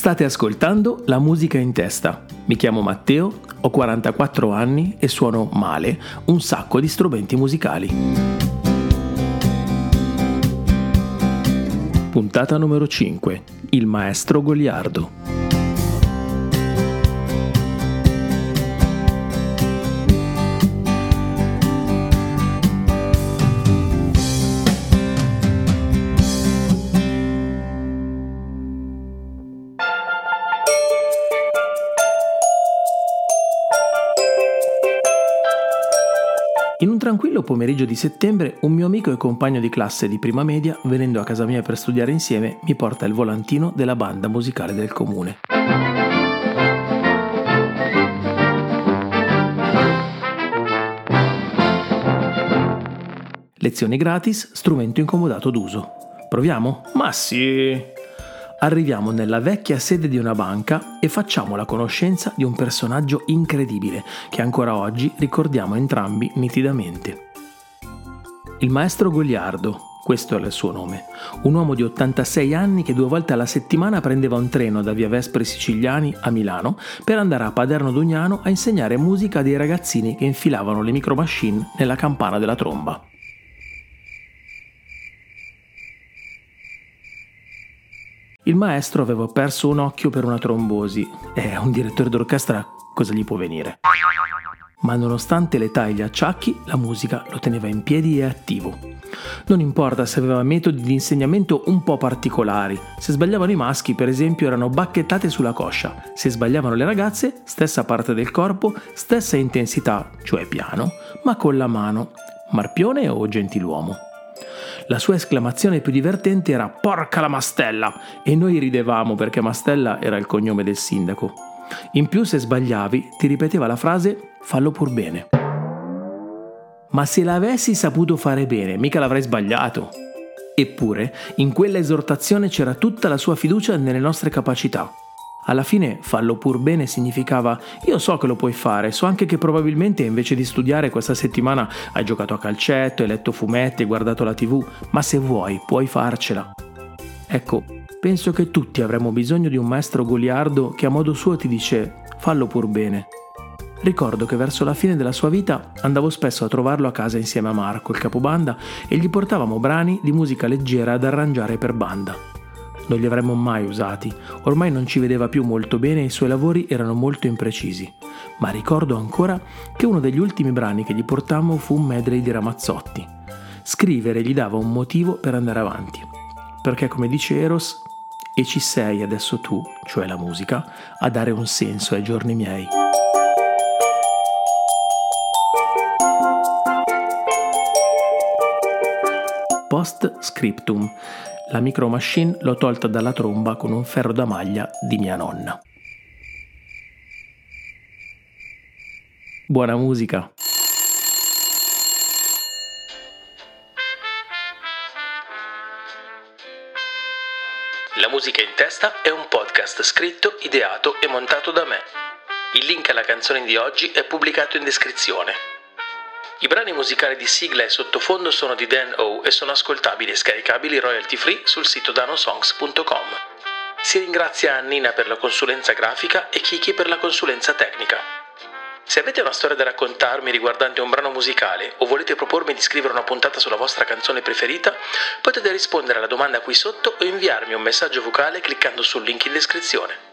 State ascoltando La musica in testa. Mi chiamo Matteo, ho 44 anni e suono male un sacco di strumenti musicali. Puntata numero 5. Il maestro Goliardo. Tranquillo pomeriggio di settembre, un mio amico e compagno di classe di prima media, venendo a casa mia per studiare insieme, mi porta il volantino della banda musicale del comune. Lezioni gratis, strumento incomodato d'uso. Proviamo? Ma sì! Arriviamo nella vecchia sede di una banca e facciamo la conoscenza di un personaggio incredibile che ancora oggi ricordiamo entrambi nitidamente. Il maestro Goliardo, questo era il suo nome, un uomo di 86 anni che due volte alla settimana prendeva un treno da via Vespri Siciliani a Milano per andare a Paderno Dugnano a insegnare musica a dei ragazzini che infilavano le micromachine nella campana della tromba. Il maestro aveva perso un occhio per una trombosi e un direttore d'orchestra cosa gli può venire? Ma nonostante l'età e gli acciacchi, la musica lo teneva in piedi e attivo. Non importa se aveva metodi di insegnamento un po' particolari, se sbagliavano i maschi per esempio erano bacchettate sulla coscia, se sbagliavano le ragazze stessa parte del corpo, stessa intensità, cioè piano, ma con la mano. Marpione o gentiluomo? La sua esclamazione più divertente era Porca la Mastella! E noi ridevamo perché Mastella era il cognome del sindaco. In più, se sbagliavi, ti ripeteva la frase Fallo pur bene. Ma se l'avessi saputo fare bene, mica l'avrei sbagliato. Eppure, in quella esortazione c'era tutta la sua fiducia nelle nostre capacità. Alla fine fallo pur bene significava io so che lo puoi fare, so anche che probabilmente invece di studiare questa settimana hai giocato a calcetto, hai letto fumetti, hai guardato la tv, ma se vuoi puoi farcela. Ecco, penso che tutti avremmo bisogno di un maestro goliardo che a modo suo ti dice fallo pur bene. Ricordo che verso la fine della sua vita andavo spesso a trovarlo a casa insieme a Marco, il capobanda, e gli portavamo brani di musica leggera ad arrangiare per banda non li avremmo mai usati, ormai non ci vedeva più molto bene e i suoi lavori erano molto imprecisi, ma ricordo ancora che uno degli ultimi brani che gli portammo fu un medley di Ramazzotti. Scrivere gli dava un motivo per andare avanti, perché come dice Eros, e ci sei adesso tu, cioè la musica, a dare un senso ai giorni miei. Post scriptum la micro machine l'ho tolta dalla tromba con un ferro da maglia di mia nonna. Buona musica! La musica in testa è un podcast scritto, ideato e montato da me. Il link alla canzone di oggi è pubblicato in descrizione. I brani musicali di sigla e sottofondo sono di Dan O e sono ascoltabili e scaricabili royalty free sul sito danosongs.com. Si ringrazia Annina per la consulenza grafica e Kiki per la consulenza tecnica. Se avete una storia da raccontarmi riguardante un brano musicale o volete propormi di scrivere una puntata sulla vostra canzone preferita, potete rispondere alla domanda qui sotto o inviarmi un messaggio vocale cliccando sul link in descrizione.